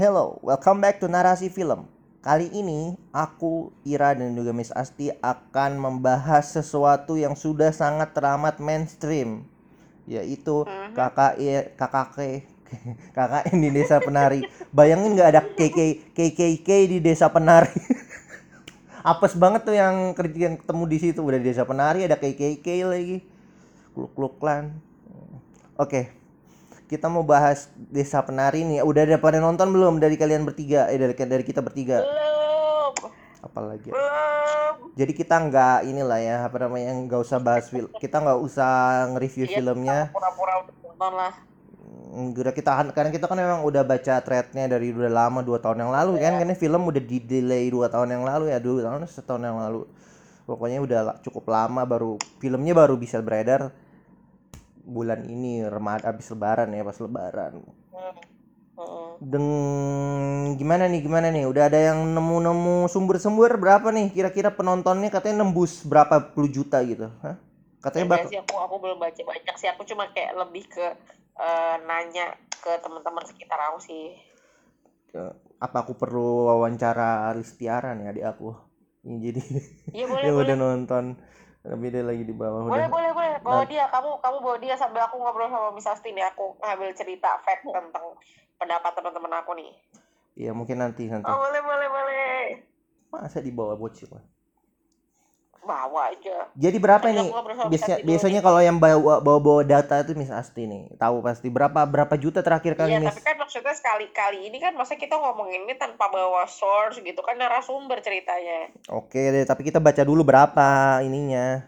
Hello, welcome back to Narasi Film. Kali ini aku, Ira dan juga Miss Asti akan membahas sesuatu yang sudah sangat teramat mainstream, yaitu KKI KKK KKN di Desa Penari. Bayangin nggak ada KK KKK di Desa Penari. Apes banget tuh yang kerja yang ketemu di situ udah di Desa Penari ada KKK lagi. Kluk-kluklan. Oke, kita mau bahas Desa Penari nih. Udah ada pada nonton belum dari kalian bertiga? Eh dari dari kita bertiga. Belum, Apalagi. belum. Jadi kita nggak inilah ya apa namanya nggak usah bahas film. Kita nggak usah nge-review Iya, filmnya. Pura-pura udah nonton lah. Udah kita kan karena kita kan memang udah baca threadnya dari udah lama dua tahun yang lalu kan karena film udah di delay dua tahun yang lalu ya dua tahun setahun yang lalu pokoknya udah cukup lama baru filmnya baru bisa beredar bulan ini remaja abis lebaran ya pas lebaran Hmm. Hmm. Deng gimana nih gimana nih udah ada yang nemu-nemu sumber-sumber berapa nih kira-kira penontonnya katanya nembus berapa puluh juta gitu Hah? katanya bak sih aku aku belum baca banyak sih. Aku cuma kayak lebih ke eh, nanya ke teman-teman sekitar aku sih. apa aku perlu wawancara Ristiara nih adik aku ini jadi Iya boleh yang boleh. udah nonton tapi dia lagi di bawah Boleh udah boleh boleh. Bawa Nah. dia. Kamu kamu bawa dia sambil aku ngobrol sama Miss Asti nih. Aku ngambil cerita fact tentang pendapat teman-teman aku nih. iya mungkin nanti nanti Oh boleh boleh boleh. masa dibawa bocil Bawa aja. jadi berapa nih? biasanya biasanya kalau yang bawa bawa bawa data itu Miss Asti nih. Tahu pasti berapa berapa juta terakhir kali Iya, Miss? tapi kan maksudnya sekali-kali ini kan masa kita ngomongin ini tanpa bawa source gitu kan narasumber ceritanya. oke deh tapi kita baca dulu berapa ininya.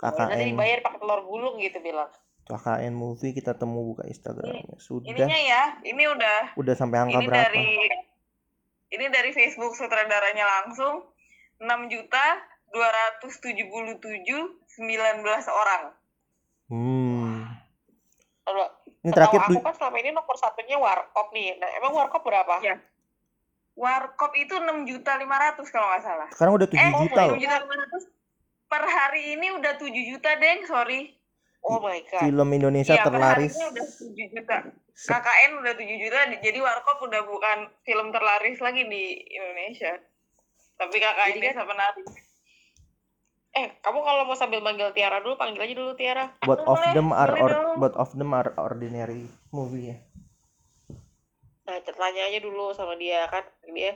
Nanti KKN dibayar pakai telur gulung gitu bilang. KKN movie kita temu buka Instagramnya. Sudah. Ininya ya, ini udah. Udah sampai angka ini berapa? dari ini dari Facebook sutradaranya langsung. 6 juta 277 19 orang. hmm Kalau ini setahu terakhir aku kan selama ini nomor satunya Warkop nih. Nah, emang Warkop berapa? Ya. Warkop itu 6 juta 500 kalau nggak salah. sekarang udah 7 Eh, juta loh 6 juta 500 per hari ini udah 7 juta, Deng. Sorry. Oh my god. film Indonesia Iya, per terlaris harinya udah 7 juta. KKN udah 7 juta, jadi Warkop udah bukan film terlaris lagi di Indonesia. Tapi KKN Jadi kan- Desa Penari. Eh, kamu kalau mau sambil manggil Tiara dulu, panggil aja dulu Tiara. both of them are or, both of them are ordinary movie ya Nah, tanya aja dulu sama dia kan dia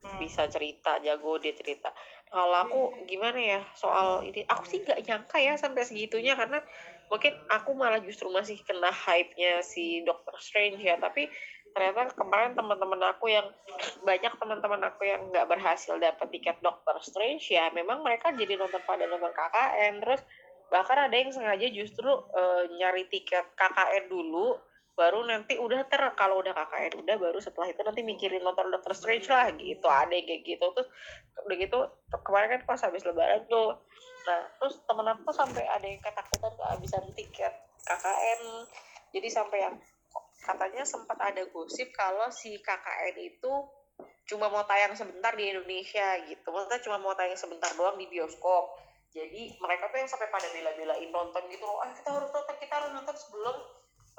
Hmm. bisa cerita, jago dia cerita. Kalau aku gimana ya soal ini, aku sih nggak nyangka ya sampai segitunya karena mungkin aku malah justru masih kena hype-nya si Doctor Strange ya. Tapi ternyata kemarin teman-teman aku yang banyak teman-teman aku yang nggak berhasil dapat tiket Doctor Strange ya, memang mereka jadi nonton pada nonton KKN terus bahkan ada yang sengaja justru eh, nyari tiket KKN dulu baru nanti udah ter kalau udah KKN udah baru setelah itu nanti mikirin nonton Doctor Strange lah gitu. Ada yang kayak gitu terus udah gitu kemarin kan pas habis lebaran tuh. Nah terus temen aku sampai ada yang ketakutan kehabisan tiket KKN jadi sampai yang katanya sempat ada gosip kalau si KKN itu cuma mau tayang sebentar di Indonesia gitu. Maksudnya cuma mau tayang sebentar doang di bioskop. Jadi mereka tuh yang sampai pada bela-belain nonton gitu loh. Ah kita harus nonton kita harus nonton sebelum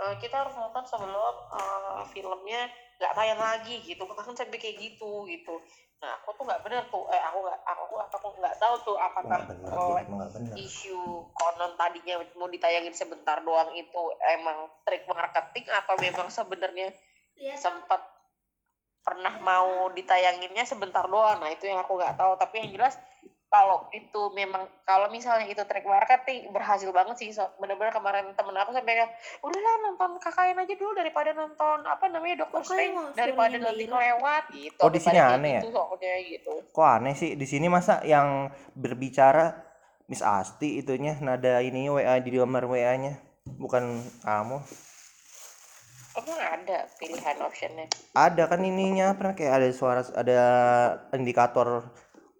eh, kita harus nonton sebelum eh, filmnya nggak tayang lagi gitu. Bahkan sampai kayak gitu gitu. Nah aku tuh nggak bener tuh. Eh aku nggak aku aku aku nggak tahu tuh bener oh, bener. isu konon tadinya mau ditayangin sebentar doang itu emang trik marketing atau memang sebenarnya sempat pernah mau ditayanginnya sebentar doang? Nah itu yang aku nggak tahu. Tapi yang jelas kalau itu memang kalau misalnya itu trik marketing berhasil banget sih. So, bener-bener kemarin temen aku sampai kayak udahlah nonton KKN aja dulu daripada nonton apa namanya kayak Strange daripada nanti kelewat gitu. Oh, di sini aneh ya? gitu, soalnya gitu. Kok aneh sih? Di sini masa yang berbicara Miss Asti itunya nada ini WA di gambar WA-nya bukan kamu. Emang ada pilihan optionnya? Ada kan ininya apa kayak ada suara ada indikator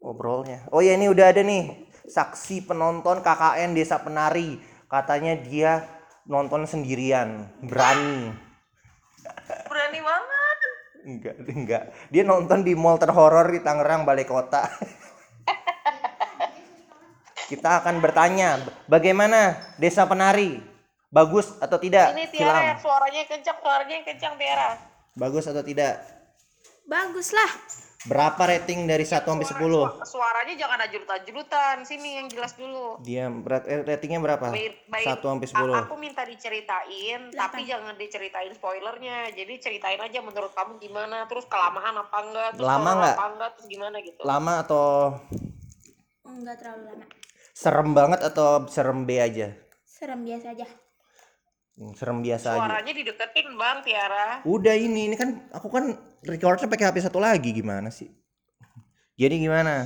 ngobrolnya oh ya ini udah ada nih. Saksi penonton KKN Desa Penari. Katanya dia nonton sendirian. Berani. Berani banget. enggak enggak. Dia nonton di mall terhoror di Tangerang Balai Kota. Kita akan bertanya bagaimana Desa Penari? Bagus atau tidak? Ini Tiara yang suaranya kencang suaranya kencang Tiara. Bagus atau tidak? Bagus lah. Berapa rating dari 1 sampai 10? Suara- Suaranya jangan ajrut-ajrutan. Sini yang jelas dulu. Dia berat eh, ratingnya berapa? Baik, baik. 1 sampai A- 10. Aku minta diceritain, tapi jangan diceritain spoilernya. Jadi ceritain aja menurut kamu gimana, terus kelamaan apa enggak, terus Lama horor nggak? apa enggak, terus gimana gitu. Lama atau Enggak terlalu lama. serem banget atau serem B aja? Serem biasa aja. Hmm, Serem biasa aja. Suaranya dideketin bang Tiara. Udah ini, ini kan aku kan recordnya pakai HP satu lagi gimana sih? Jadi gimana?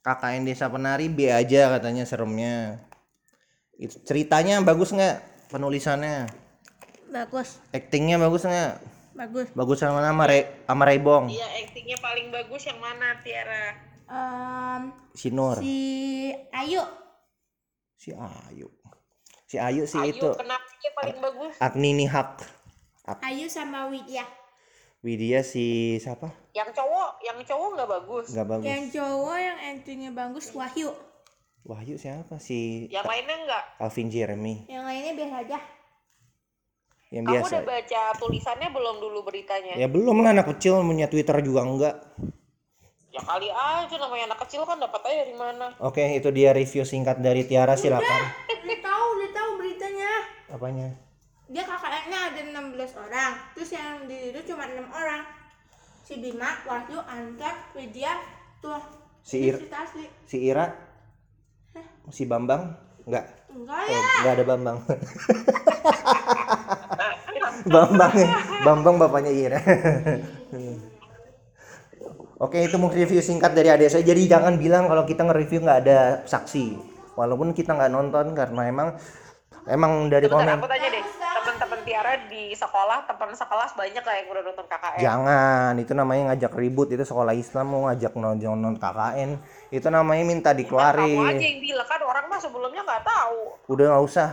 KKN Desa Penari B aja katanya seremnya. Itu ceritanya bagus nggak? Penulisannya, Bagus. actingnya bagus nggak? Bagus. Bagus sama nama Re, sama Rebong, Iya, actingnya paling bagus yang mana Tiara? Em, si Nur, si Ayu. si Ayu, si Ayu si Ayu, itu kenapa dia paling bagus? Agni Nihak, Ayu sama Widya. Widya si siapa? Yang cowok, yang cowok nggak bagus. Nggak bagus. Yang cowok yang actingnya bagus Wahyu. Wahyu siapa? Si Yang lainnya enggak. Alvin Jeremy Yang lainnya biasa aja. yang Kamu biasa. udah baca tulisannya belum dulu beritanya? Ya belum lah anak kecil punya Twitter juga enggak. Ya kali aja namanya anak kecil kan dapat aja dari mana? Oke, itu dia review singkat dari Tiara silakan. Udah tahu, udah tahu beritanya. Apanya? Dia kakaknya ada 16 orang. Terus yang di itu cuma 6 orang. Si Bima, Wahyu, Antar, Widya, tuh. Si Ini Ir- cerita asli. Si Ira? Si Bambang? Enggak. Enggak Oh, ya. enggak ada Bambang. Bambang. Bambang bapaknya Ira. Oke, itu mungkin review singkat dari adik saya. Jadi jangan bilang kalau kita nge-review nggak ada saksi. Walaupun kita nggak nonton karena emang emang dari Sebentar, komen aku tanya deh, Tiara di sekolah, teman sekelas banyak lah yang udah nonton KKN. Jangan, itu namanya ngajak ribut, itu sekolah Islam mau ngajak nonton KKN, itu namanya minta Kamu aja dikeluarin. yang bilang kan orang mah sebelumnya nggak tahu. Udah nggak usah,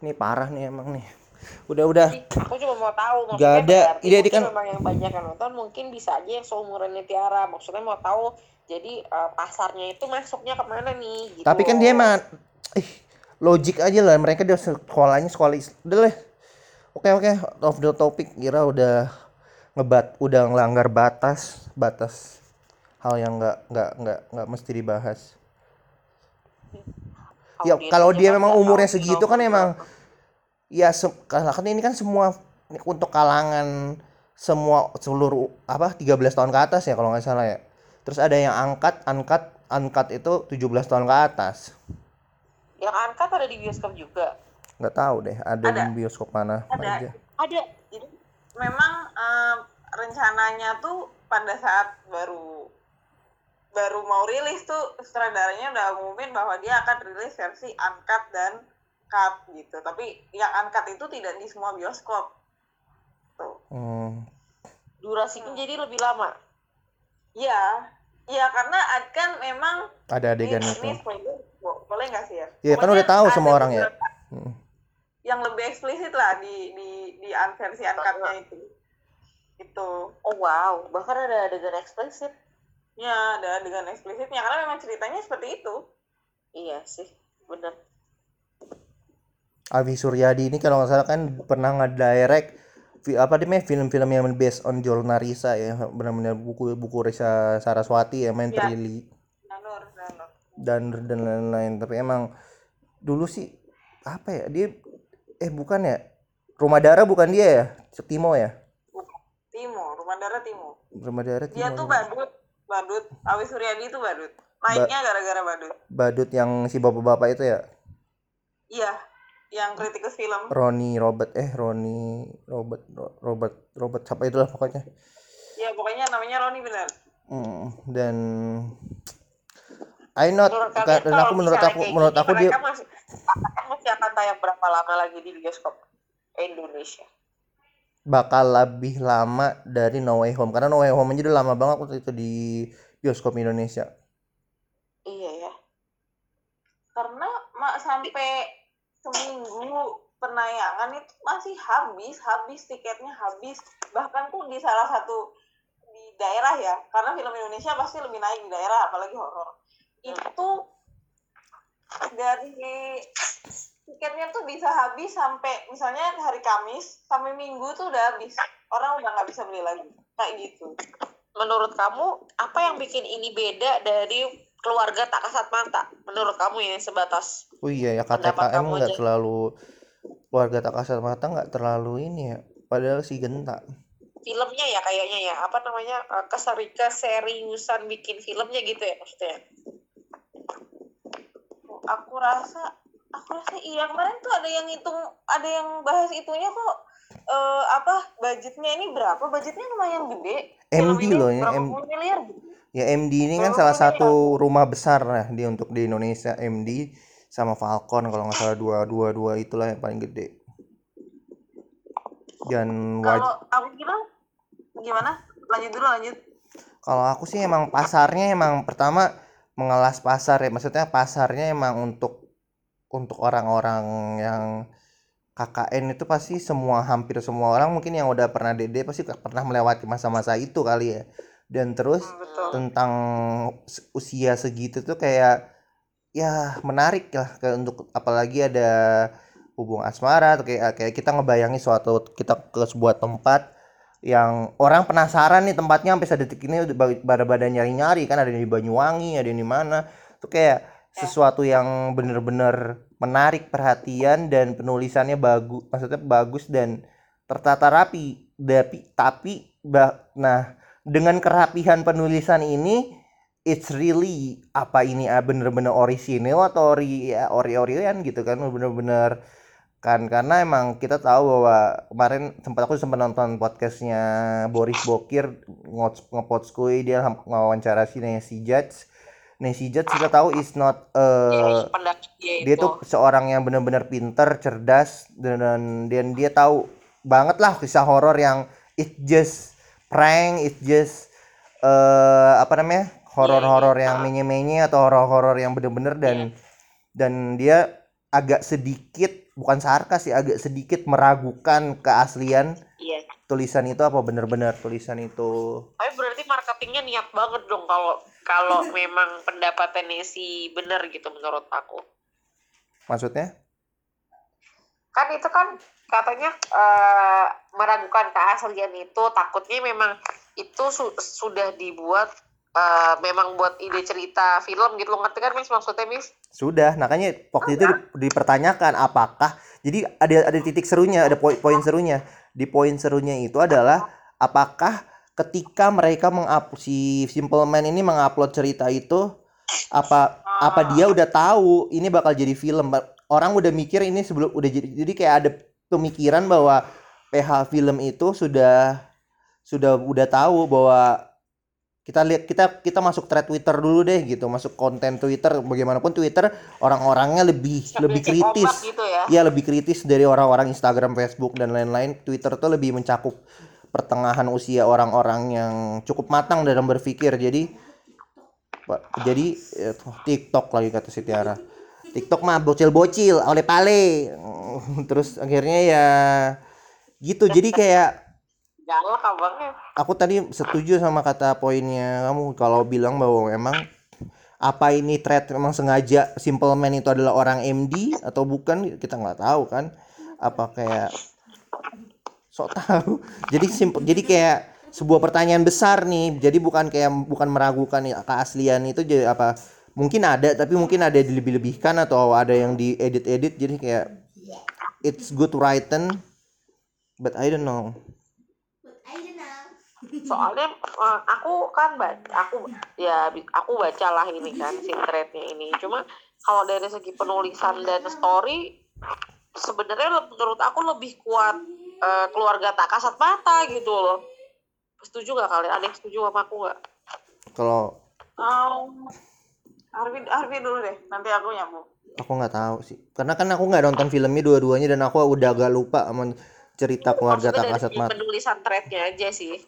nih parah nih emang nih. Udah udah, Aku cuma mau tahu. Maksudnya ada. berarti Iya, kan- memang yang banyak yang nonton mungkin bisa aja yang seumurannya Tiara. Maksudnya mau tahu jadi eh, pasarnya itu masuknya ke mana nih? Gitu. tapi kan dia emang, ih, logik aja lah, mereka dia sekolahnya sekolah Islam. Udah lah, oke oke, off the topic, kira udah ngebat, udah ngelanggar batas, batas hal yang nggak nggak nggak nggak mesti dibahas. Ya kalau dia memang umurnya segitu kan emang ya karena kan ini kan semua ini untuk kalangan semua seluruh apa 13 tahun ke atas ya kalau nggak salah ya. Terus ada yang angkat, angkat, angkat itu 17 tahun ke atas. Yang angkat ada di bioskop juga. Nggak tahu deh, ada, Ada. di bioskop mana Ada. aja. Ada. Jadi memang em, rencananya tuh pada saat baru baru mau rilis tuh sutradaranya udah umumin bahwa dia akan rilis versi uncut dan cut gitu. Tapi yang uncut itu tidak di semua bioskop. Tuh. Hmm, Durasinya jadi lebih lama. Iya, iya karena kan memang ada adegan ini, itu. ini spoiler, boleh nggak sih ya? Iya, kan udah tahu semua orang ya. beberapa Hmm. Yang lebih eksplisit lah di di di versi uncut-nya itu. Itu. Oh wow, bahkan ada adegan eksplisit. Ya, ada dengan eksplisitnya karena memang ceritanya seperti itu. Iya sih, bener. Alvi Suryadi ini kalau nggak salah kan pernah nge-direct apa dia film-film yang based on Risa ya benar-benar buku buku Risa Saraswati ya main Ya. Prilly dan dan lain-lain tapi emang dulu sih apa ya dia eh bukan ya Rumah Darah bukan dia ya Timo ya Timo, Rumah Darah Timo. Rumah Darah Timo Dia tuh badut, badut. Awi Suryadi itu badut. Naiknya gara-gara badut. badut yang si bapak-bapak itu ya Iya, yang kritikus film. Roni Robert eh Roni Robert Ro- Robert Robert siapa itulah pokoknya Ya pokoknya namanya Roni benar. Hmm, dan I not Menurut ka- kalian dan kalau aku menurut aku menurut aku dia masih, masih akan tayang berapa lama lagi di bioskop Indonesia? bakal lebih lama dari No Way Home karena No Way Home aja udah lama banget waktu itu di bioskop Indonesia. Iya ya. Karena mak sampai seminggu penayangan itu masih habis, habis tiketnya habis. Bahkan tuh di salah satu di daerah ya, karena film Indonesia pasti lebih naik di daerah, apalagi horor. Itu dari tiketnya tuh bisa habis sampai misalnya hari Kamis sampai Minggu tuh udah habis. Orang udah nggak bisa beli lagi. Kayak gitu. menurut kamu apa yang bikin ini beda dari keluarga tak kasat mata menurut kamu ya sebatas Oh iya ya KTKM kamu nggak terlalu keluarga tak kasat mata nggak terlalu ini ya. Padahal si Genta. filmnya ya kayaknya ya apa namanya eh, keseri keseriusan bikin filmnya gitu ya maksudnya aku rasa aku rasa iya. Kemarin tuh ada yang hitung ada yang bahas itunya kok eh, apa budgetnya ini berapa? Budgetnya lumayan gede. MD loh ya, M- miliar? Ya MD ini kan salah miliar? satu rumah besar lah di untuk di Indonesia MD sama Falcon kalau nggak salah dua dua dua itulah yang paling gede. Dan kalau aku kira gimana? Lanjut dulu lanjut. Kalau aku sih emang pasarnya emang pertama mengelas pasar ya. Maksudnya pasarnya emang untuk untuk orang-orang yang KKN itu pasti semua hampir semua orang mungkin yang udah pernah DD pasti pernah melewati masa-masa itu kali ya. Dan terus Hmm, betul. tentang usia segitu tuh kayak ya menarik lah kayak untuk apalagi ada hubungan asmara atau kayak kayak kita ngebayangi suatu kita ke sebuah tempat yang orang penasaran nih tempatnya sampai sedetik ini udah pada-pada nyari-nyari kan ada yang di Banyuwangi ada yang di mana. Tuh kayak sesuatu yang bener-bener menarik perhatian dan penulisannya bagus maksudnya bagus dan tertata rapi. Tapi tapi nah dengan kerapihan penulisan ini it's really apa ini ah, bener-bener orisinil atau ori ya, ori-orian gitu kan bener-bener kan karena emang kita tahu bahwa kemarin sempat aku sempat nonton podcastnya Boris Bokir ngots ngepotskui dia ngawancara si Nancy Judge. Nancy Judge kita tahu is not uh, dia tuh seorang yang benar-benar pinter, cerdas dan, dan dia tahu banget lah kisah horor yang it just prank, it just eh apa namanya? horor-horor Iya, yang menye-menye atau horor-horor yang bener-bener dan dan dia agak sedikit bukan sarkas sih, agak sedikit meragukan keaslian iya tulisan itu apa bener-bener tulisan itu. tapi berarti marketingnya niat banget dong kalau kalau memang pendapatnya si bener gitu menurut aku Maksudnya? kan itu kan katanya eh, meragukan keaslian itu takutnya memang itu su- sudah dibuat eh, memang buat ide cerita film gitu ngerti kan mis maksudnya mis Sudah, makanya waktu itu di- dipertanyakan apakah jadi ada ada titik serunya, ada poin poin serunya. Di poin serunya itu adalah apakah ketika mereka mengupload si Simple Man ini mengupload cerita itu apa apa dia udah tahu ini bakal jadi film. Orang udah mikir ini sebelum udah jadi jadi kayak ada pemikiran bahwa PH film itu sudah sudah udah tahu bahwa kita lihat kita kita masuk thread Twitter dulu deh gitu masuk konten Twitter bagaimanapun Twitter orang-orangnya lebih lebih kritis. gitu ya. Ya lebih kritis dari orang-orang Instagram Facebook dan lain-lain. Twitter tuh lebih mencakup pertengahan usia orang-orang yang cukup matang dalam berpikir. Jadi jadi eh, TikTok lagi kata si Tiara. TikTok mah bocil-bocil oleh pale. Terus akhirnya ya gitu. Jadi kayak galak abangnya aku tadi setuju sama kata poinnya kamu kalau bilang bahwa memang apa ini thread memang sengaja Simple Man itu adalah orang MD atau bukan kita nggak tahu kan. Apa kayak sok tahu. Jadi simple jadi kayak sebuah pertanyaan besar nih. Jadi bukan kayak bukan meragukan ya, keaslian itu jadi apa mungkin ada tapi mungkin ada yang dilebih-lebihkan atau ada yang diedit-edit. Jadi kayak it's good written but I don't know But I don't know. Soalnya eh, aku kan baca aku ya aku baca lah ini kan si threadnya ini. Cuma kalau dari segi penulisan dan story sebenarnya menurut aku lebih kuat eh, keluarga tak kasat mata gitu loh. Setuju gak kalian? Ada yang setuju sama aku nggak? Kalau Um, Arvi, Arvi dulu deh, nanti aku nyambung. aku nggak tahu sih. Karena kan aku nggak nonton filmnya dua-duanya dan aku udah agak lupa sama cerita keluarga tak kasat mata penulisan threadnya aja sih.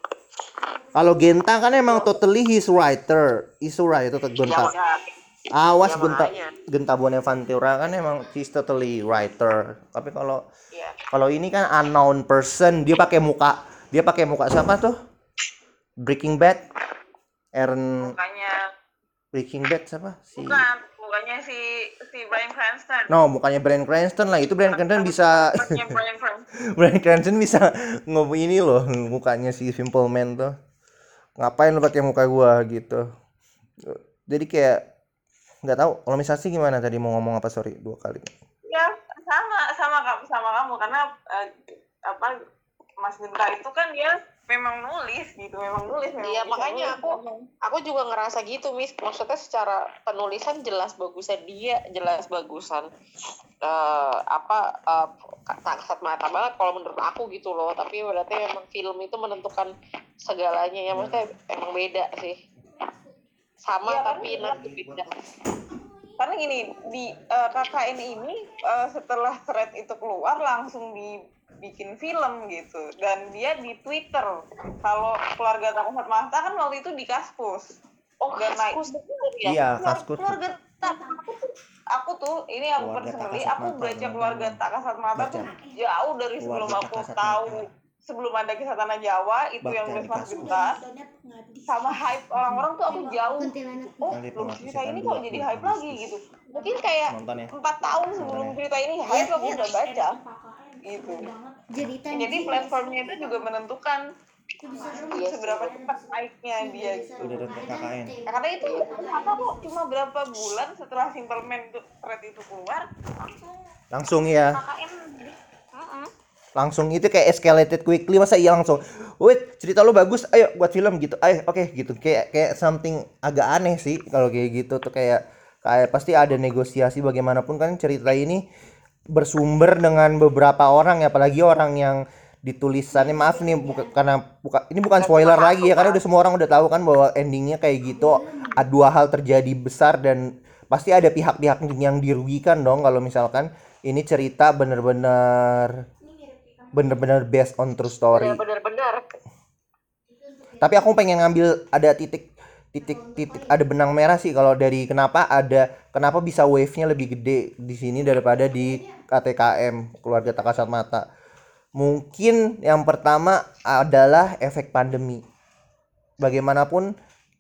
Kalau Genta kan emang totally his writer. He's a writer ya, Genta. Makanya- awas ya Genta makanya. Genta Bonaventura kan emang he's totally writer. Tapi kalau ya kalau ini kan unknown person. Dia pakai muka dia pakai muka siapa tuh? Breaking Bad? Aaron Mukanya, Breaking Bad siapa? Si bukan, mukanya si si Brian Cranston. no mukanya Bryan Cranston lah. Itu Bryan Cranston bisa Brian Cranston. Bryan Cranston bisa ngomong ini loh mukanya si Simple Man tuh. Ngapain lu pakai muka gua gitu? Jadi kayak nggak tahu kalau misalnya sih gimana tadi mau ngomong apa? Sorry dua kali. Ya sama sama kamu sama kamu. Karena eh, apa Mas Genta itu kan dia memang nulis gitu memang nulis memang Iya, makanya nulis, aku- memang. aku juga ngerasa gitu mis maksudnya secara penulisan jelas bagusan dia jelas bagusan eh apa kasat mata banget kalau menurut aku gitu loh. Tapi berarti emang film itu menentukan segalanya ya. Maksudnya emang beda sih. Sama Iya, tapi nanti beda. Karena gini di eh, KKN ini eh, setelah thread itu keluar langsung dibikin film gitu dan dia di Twitter kalau keluarga Takut Mata kan waktu itu di Kaskus oh Dan naik- kaskus bener ya iya kaskus keluarga Tak- aku tuh aku tuh ini aku personally aku baca keluarga tak kasat mata tuh jauh dari sebelum Keluarga aku tahu Mata. sebelum ada kisah tanah Jawa itu Baca yang nulis Mas. Genta sama hype orang-orang tuh aku jauh oh pengabdi cerita ini kok jadi hype lagi gitu mungkin kayak ya empat tahun sebelum ya. cerita ini hype aku udah baca gitu. Cerita jadi platformnya itu juga menentukan Iya seberapa cepat naiknya dia gitu. Udah ada KKN. Ya, karena itu apa kok cuma berapa bulan setelah Simple Man itu thread itu keluar langsung langsung ya KKN langsung itu kayak escalated quickly masa iya langsung wait cerita lu bagus ayo buat film gitu. Ayo oke gitu. Kayak kayak something agak aneh sih kalau kayak gitu tuh kayak kayak pasti ada negosiasi bagaimanapun kan cerita ini bersumber dengan beberapa orang ya apalagi orang yang ditulisannya maaf nih buka, karena buka ini bukan spoiler lagi ya karena udah semua orang udah tahu kan bahwa endingnya kayak gitu ada dua hal terjadi besar dan pasti ada pihak-pihak yang dirugikan dong kalau misalkan ini cerita bener-bener bener-bener based on true story. Iya, bener-bener Tapi aku pengen ngambil ada titik titik titik ada benang merah sih kalau dari kenapa ada kenapa bisa wave-nya lebih gede di sini daripada di KTKM keluarga tak kasat mata. Mungkin yang pertama adalah efek pandemi. Bagaimanapun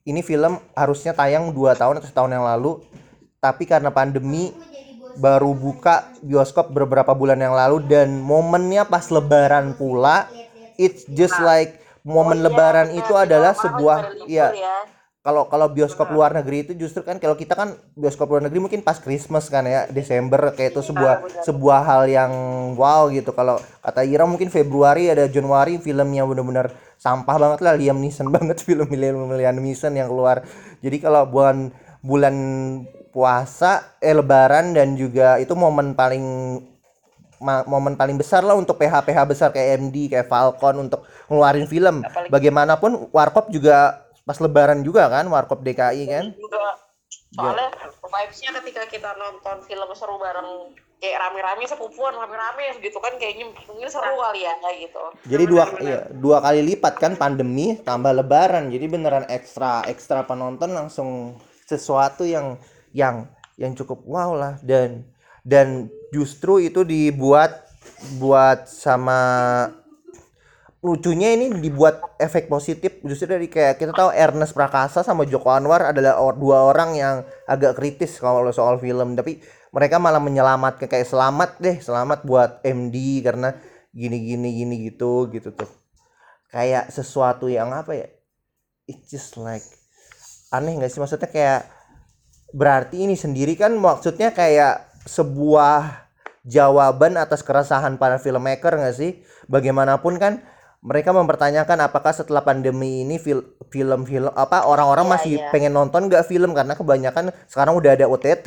ini film harusnya tayang dua tahun atau setahun yang lalu, tapi karena pandemi baru buka bioskop beberapa bulan yang lalu dan momennya pas lebaran pula it's just like momen Oh lebaran itu adalah sebuah ya ya. Kalau kalau bioskop luar negeri itu justru kan kalau kita kan bioskop luar negeri mungkin pas Christmas kan ya Desember kayak itu sebuah benar. sebuah hal yang wow gitu. Kalau kata Ira mungkin Februari ada Januari filmnya bener-bener sampah banget lah Liam Neeson banget film Liam Liam Neeson yang keluar. Jadi kalau bulan bulan puasa eh lebaran dan juga itu momen paling momen paling besar lah untuk PH-PH besar kayak MD kayak Falcon untuk ngeluarin film. Bagaimanapun Warkop juga pas lebaran juga kan Warkop DKI kan? Juga. Soalnya vibes-nya ketika kita nonton film seru bareng kayak rame-rame sepupuan rame-rame gitu kan kayaknya mungkin seru kali ya kayak gitu. Jadi dua iya, dua kali lipat kan pandemi tambah lebaran. Jadi beneran ekstra ekstra penonton langsung sesuatu yang yang yang cukup wow lah. Dan dan justru itu dibuat buat sama lucunya ini dibuat efek positif justru dari kayak kita tahu Ernest Prakasa sama Joko Anwar adalah dua orang yang agak kritis kalau soal film. Tapi mereka malah menyelamatkan kayak selamat deh selamat buat MD karena gini gini gini gitu gitu tuh. Kayak sesuatu yang apa ya? It's just like aneh nggak sih? Maksudnya kayak berarti ini sendiri kan maksudnya kayak sebuah jawaban atas keresahan para filmmaker nggak sih? Bagaimanapun kan mereka mempertanyakan apakah setelah pandemi ini fil- film-film apa orang-orang Iya, masih iya. pengen nonton nggak film karena kebanyakan sekarang udah ada OTT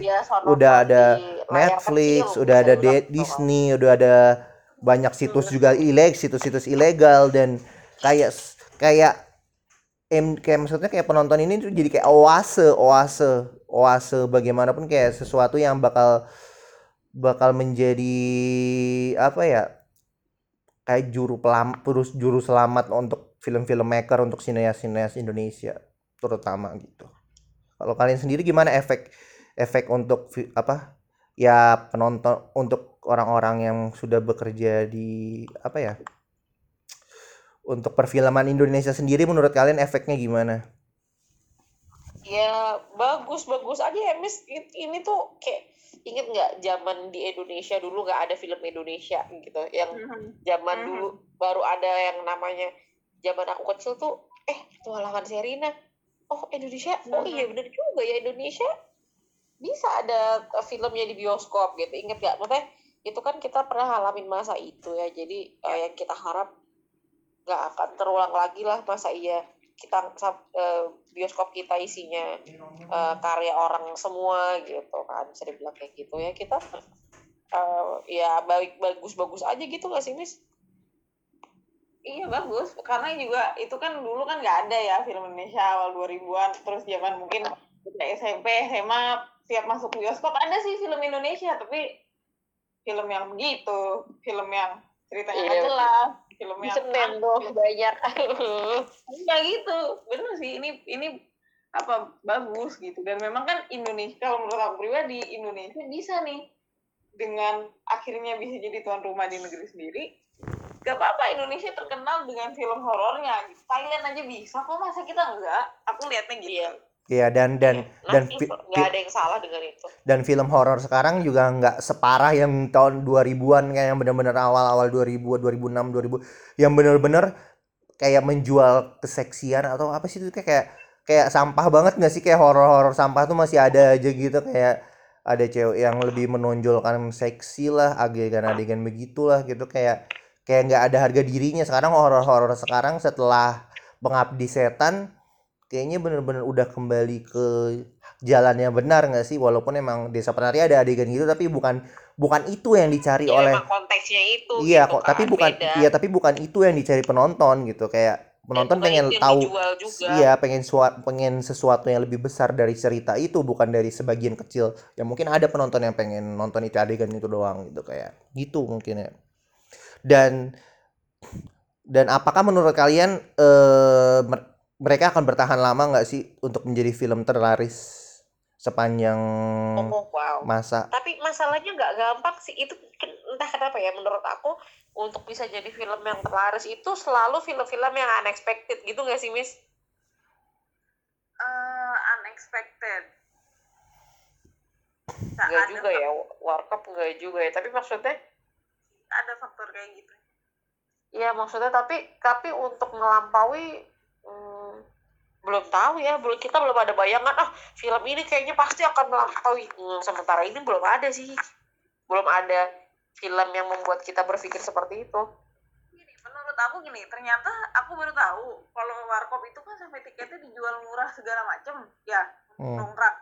Terbiasa nonton udah ada di layar Netflix, kecil, udah ada gitu. Disney, udah ada banyak situs juga ilegal, situs-situs ilegal dan kayak kayak em kayak maksudnya kayak penonton ini tuh jadi kayak oase, oase, oase bagaimanapun kayak sesuatu yang bakal bakal menjadi apa ya? Kayak juru pelam terus juru selamat untuk film-film maker untuk sineas-sineas Indonesia terutama gitu. Kalau kalian sendiri gimana efek efek untuk apa ya penonton untuk orang-orang yang sudah bekerja di apa ya untuk perfilman Indonesia sendiri menurut kalian efeknya gimana? ya bagus bagus aja ya mis I- ini tuh kayak inget nggak zaman di Indonesia dulu nggak ada film Indonesia gitu? Yang zaman Mhm. dulu baru ada yang namanya zaman aku kecil tuh eh petualangan Serina oh Indonesia? Oh iya bener juga ya Indonesia. Bisa ada uh, filmnya di bioskop gitu inget gak maksudnya itu kan kita pernah ngalamin masa itu ya jadi uh, yang kita harap nggak akan terulang lagi lah masa iya kita uh, bioskop kita isinya uh, karya orang semua gitu kan bisa dibilang kayak gitu ya. Kita uh, ya baik bagus bagus aja gitu gak sih Miss? Iya bagus, karena juga itu kan dulu kan nggak ada ya film Indonesia awal 2000-an, terus zaman mungkin SMP, SMA, siap masuk bioskop ada sih film Indonesia, tapi film yang begitu, film yang ceritanya Iya. jelas, film Di yang Senin tuh banyak. Enggak gitu, bener sih ini ini apa bagus gitu. Dan memang kan Indonesia kalau menurut aku pribadi Indonesia bisa nih. Dengan akhirnya bisa jadi tuan rumah di negeri sendiri gak apa-apa. Indonesia terkenal dengan film horornya. Gitu. Thailand aja bisa. Kok masa kita enggak aku lihatnya gitu. Iya. Iya dan dan nah dan fi- nggak ada yang salah dengan itu. dan film horor sekarang juga nggak separah yang tahun 2000-an kayak yang bener-bener awal-awal 2000 2006 2000 yang bener-bener kayak menjual keseksian atau apa sih itu kayak kayak, kayak sampah banget nggak sih? Kayak horor-horor sampah tuh masih ada aja gitu kayak ada cewek yang lebih menonjolkan seksi lah adegan-adegan begitulah gitu kayak kayak nggak ada harga dirinya. Sekarang horor-horor sekarang setelah pengabdi setan kayaknya bener-bener udah kembali ke jalan yang benar nggak sih? Walaupun emang desa penari ada adegan gitu tapi bukan bukan itu yang dicari ya oleh konteksnya itu iya gitu kok tapi kan, bukan beda. iya tapi bukan itu yang dicari penonton gitu. Kayak penonton pengen tahu iya pengen sua- pengen sesuatu yang lebih besar dari cerita itu bukan dari sebagian kecil. Ya mungkin ada penonton yang pengen nonton itu adegan itu doang gitu kayak gitu mungkin ya. Dan dan apakah menurut kalian eh mereka akan bertahan lama nggak sih untuk menjadi film terlaris sepanjang oh wow. masa? Tapi masalahnya nggak gampang sih. Itu entah kenapa ya menurut aku untuk bisa jadi film yang terlaris itu selalu film-film yang unexpected gitu nggak sih Miss? Eh, unexpected. Nggak juga ya, Warkop nggak juga ya. Tapi maksudnya, ada faktor kayak gitu. Ya maksudnya tapi tapi untuk ngelampaui hmm, belum tahu ya, belum kita belum ada bayangan ah film ini kayaknya pasti akan melampaui. Hmm, sementara ini belum ada sih, belum ada film yang membuat kita berpikir seperti itu. gini menurut aku gini ternyata aku baru tahu kalau warkop itu kan sampai tiketnya dijual murah segala macem ya Hmm. dongkrak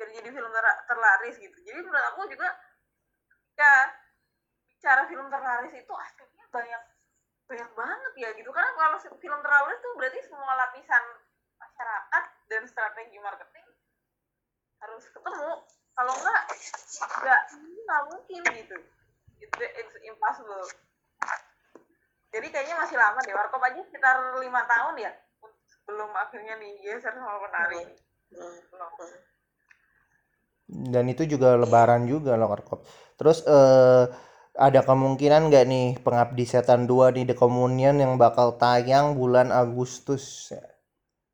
jadi jadi film ter- terlaris gitu jadi menurut aku juga ya bicara film terlaris itu aspeknya banyak banyak banget ya gitu karena kalau film terlaris itu berarti semua lapisan masyarakat dan strategi marketing harus ketemu. Kalau enggak enggak nggak mungkin gitu. Itu it's impossible. Jadi kayaknya masih lama deh. Warkop aja sekitar lima tahun ya belum akhirnya digeser sama penari. Hmm, hmm. dan itu juga lebaran juga loh Warkop. Terus eh ada kemungkinan nggak nih Pengabdi Setan 2 di The Communion yang bakal tayang bulan Agustus? ya?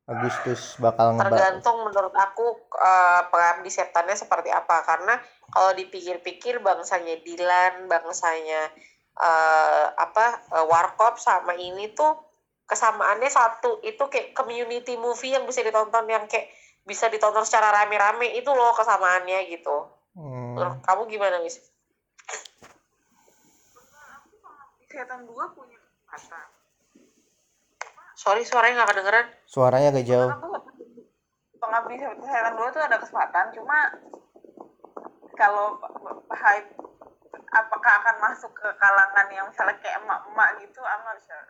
Agustus bakal ngeba tergantung menurut aku eh, pengabdi setannya seperti apa. Karena kalau dipikir-pikir bangsanya Dilan bangsanya eh, apa eh, Warkop sama ini tuh kesamaannya satu. Itu kayak community movie yang bisa ditonton yang kayak bisa ditonton secara rame-rame. Itu loh kesamaannya gitu. Hmm. Menurut kamu gimana mis? kesehatan dua punya kesempatan Sorry suaranya nggak kedengeran. Suaranya agak jauh. Pengabdi kesehatan dua tuh ada kesempatan cuma kalau hype apakah akan masuk ke kalangan yang misalnya kayak emak-emak gitu I'm not sure.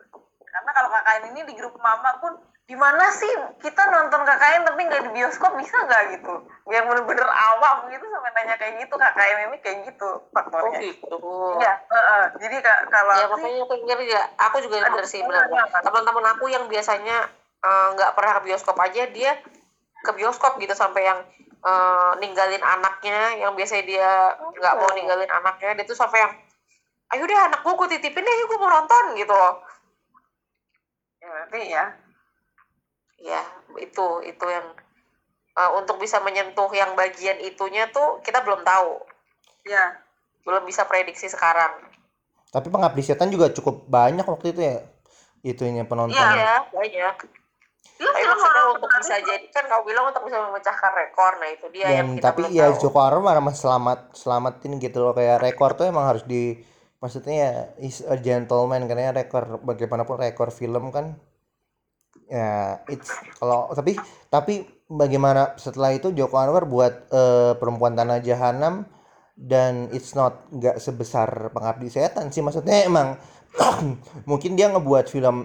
Karena kalau KKN ini di grup mama pun di mana sih kita nonton KKN tapi nggak di bioskop bisa nggak gitu yang bener-bener awam gitu sampai nanya kayak gitu KKN ini kayak gitu Oh faktornya gitu. iya heeh. jadi ka- kalau ya makanya aku denger ya aku juga Ada denger sih apa? teman-teman aku yang biasanya eh, nggak pernah ke bioskop aja dia ke bioskop gitu sampai yang eh, ninggalin anaknya yang biasanya dia nggak mau Oh. ninggalin anaknya dia tuh sampai yang ayo deh anak gue gue titipin deh yuk gue mau nonton gitu loh ya berarti ya ya itu itu yang eh, untuk bisa menyentuh yang bagian itunya tuh kita belum tahu ya belum bisa prediksi sekarang Tapi Pengabdi Setan juga cukup banyak waktu itu ya. Itunya penonton. Iya. iya banyak tapi film maksudnya untuk bisa jadi kan kau bilang untuk bisa memecahkan rekor nah itu dia yang dan kita tapi ya tahu. Joko Anwar malah mas- selamat selamatin gitu loh kayak rekor tuh emang harus di maksudnya ya is a gentleman karena rekor bagaimanapun rekor film kan ya it's kalau tapi tapi bagaimana setelah itu Joko Anwar buat eh, perempuan tanah jahanam dan it's not nggak sebesar pengabdi setan sih maksudnya emang. Mungkin dia ngebuat film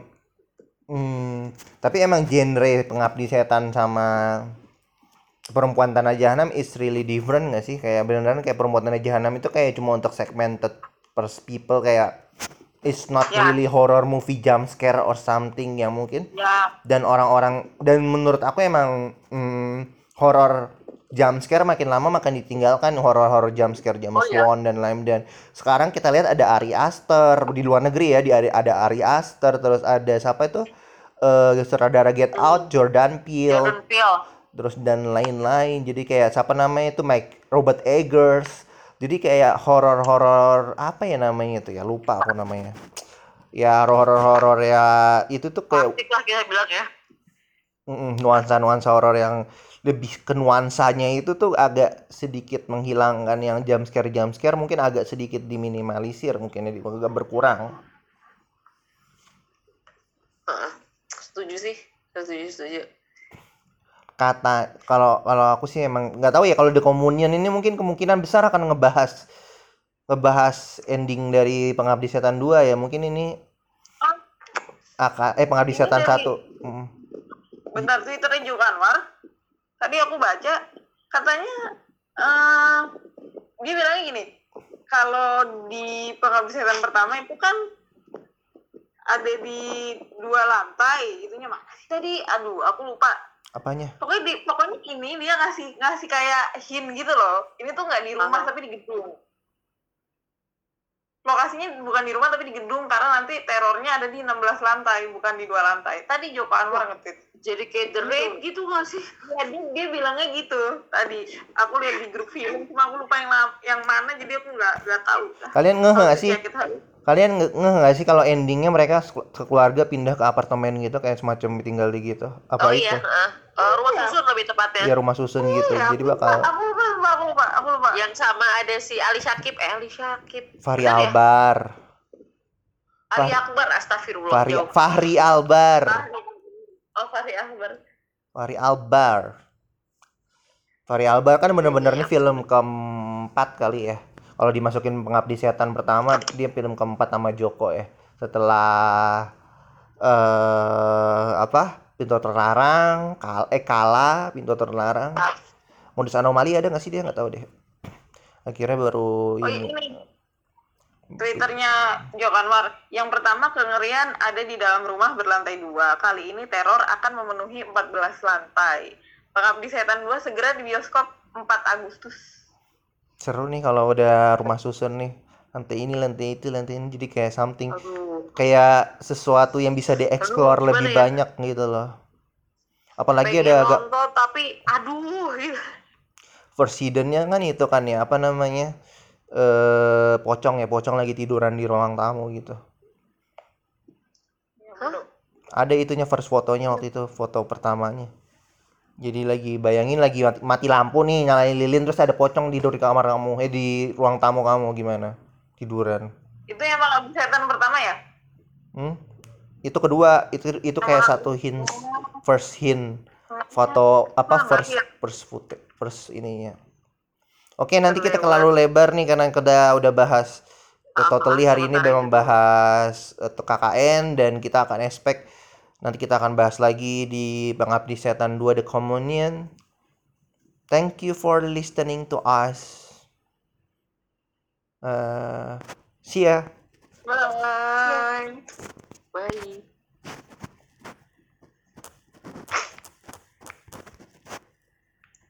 hmm, tapi emang genre pengabdi setan sama perempuan tanah jahanam is really different gak sih? Kayak beneran kayak perempuan tanah jahanam itu kayak cuma untuk segmented pers people kayak it's not Ya. really horror movie jump scare or something yang mungkin. Ya. Dan orang-orang dan menurut aku emang hmm, horror jump scare makin lama makin ditinggalkan. Horror-horror jump scare James Oh, iya. Wan dan lain dan sekarang kita lihat ada Ari Aster di luar negeri ya di ada, Ari Aster terus ada siapa itu? Eh sutradara Get Out Jordan Peele. Jordan Peele. Terus dan lain-lain. Jadi kayak siapa namanya itu? Mike Robert Eggers jadi kayak horor-horor apa ya namanya itu ya? Lupa aku namanya. Ya horor-horor ya itu tuh kayak klasik lah kita bilang ya. Mm-mm, nuansa-nuansa horor yang lebih ke nuansanya itu tuh agak sedikit menghilangkan yang jump scare jump scare mungkin agak sedikit diminimalisir mungkin ya, agak berkurang. Heeh. setuju sih. Setuju setuju kata kalau kalau aku sih emang nggak tahu ya kalau The Communion ini mungkin kemungkinan besar akan ngebahas ngebahas ending dari Pengabdi Setan 2 ya mungkin ini akan eh Pengabdi Ini Setan dari- 1 Mm. bentar twitternya Joko Anwar tadi aku baca katanya eh dia bilangnya gini kalau di pengabdi setan pertama itu kan ada di dua lantai itunya mana sih tadi aduh aku lupa apanya? Pokoknya di pokoknya ini dia ngasih ngasih kayak hint gitu loh. Ini tuh nggak di rumah Aha. tapi di gedung. Lokasinya bukan di rumah tapi di gedung karena nanti terornya ada di 16 lantai bukan di dua lantai. Tadi Joko Anwar ngetit jadi kayak the raid gitu gak sih? Ya, dia, dia bilangnya gitu tadi. Aku lihat di grup film, cuma aku lupa yang yang mana, jadi aku nggak nggak tahu. kalian ngeh nggak sih? Kalian nge- ngeh nggak sih kalau endingnya mereka sek- keluarga pindah ke apartemen gitu kayak semacam tinggal di gitu? Apa oh itu? iya heeh. Eh, rumah Iya. susun lebih tepatnya. Ya rumah susun gitu. Ya, jadi aku lupa, bakal Aku lupa, aku lupa, aku lupa. yang sama ada si Ali Syakib. Eh Ali Syakib. Fahri Bener ya? Albar. Ali Fah- Akbar astagfirullah Fahri jauh. Fahri Albar. Oh Fahri Akbar Fahri Albar. Fahri Albar kan bener-bener Iya. ini film keempat kali ya. Kalau dimasukin pengabdi setan pertama dia film keempat sama Joko ya. Setelah eh apa pintu terlarang kal eh kala pintu terlarang modus anomali ada nggak sih dia nggak tahu deh akhirnya baru Oh ini ini Twitternya Joko Anwar. Yang pertama kengerian ada di dalam rumah berlantai dua. Kali ini teror akan memenuhi 14 lantai. Pengabdi Setan 2 segera di bioskop 4 Agustus. seru nih kalau udah rumah susun nih lantai ini lantai itu lantai ini. Jadi kayak something aduh. kayak sesuatu yang bisa dieksplor lebih ya? banyak gitu loh. Apalagi pengen ada agak nonton tapi aduh gitu. first hiddennya kan itu kan ya apa namanya eh pocong ya pocong lagi tiduran di ruang tamu gitu. Hah? ada itunya first fotonya waktu itu foto pertamanya. Jadi lagi bayangin lagi mati, mati lampu nih nyalain lilin terus ada pocong tidur di kamar kamu eh di ruang tamu kamu gimana tiduran Itu yang Pengabdi Setan pertama ya? Hmm? Itu kedua, itu itu kayak satu hint first hint foto apa first first footage first ininya. Oke, nanti kita terlalu lebar nih karena kita udah bahas uh, totally hari ini udah membahas uh, KKN dan kita akan expect nanti kita akan bahas lagi di Bang Abdi Setan 2 The Communion. Thank you for listening to us. Eh, see ya. Bye. Bye.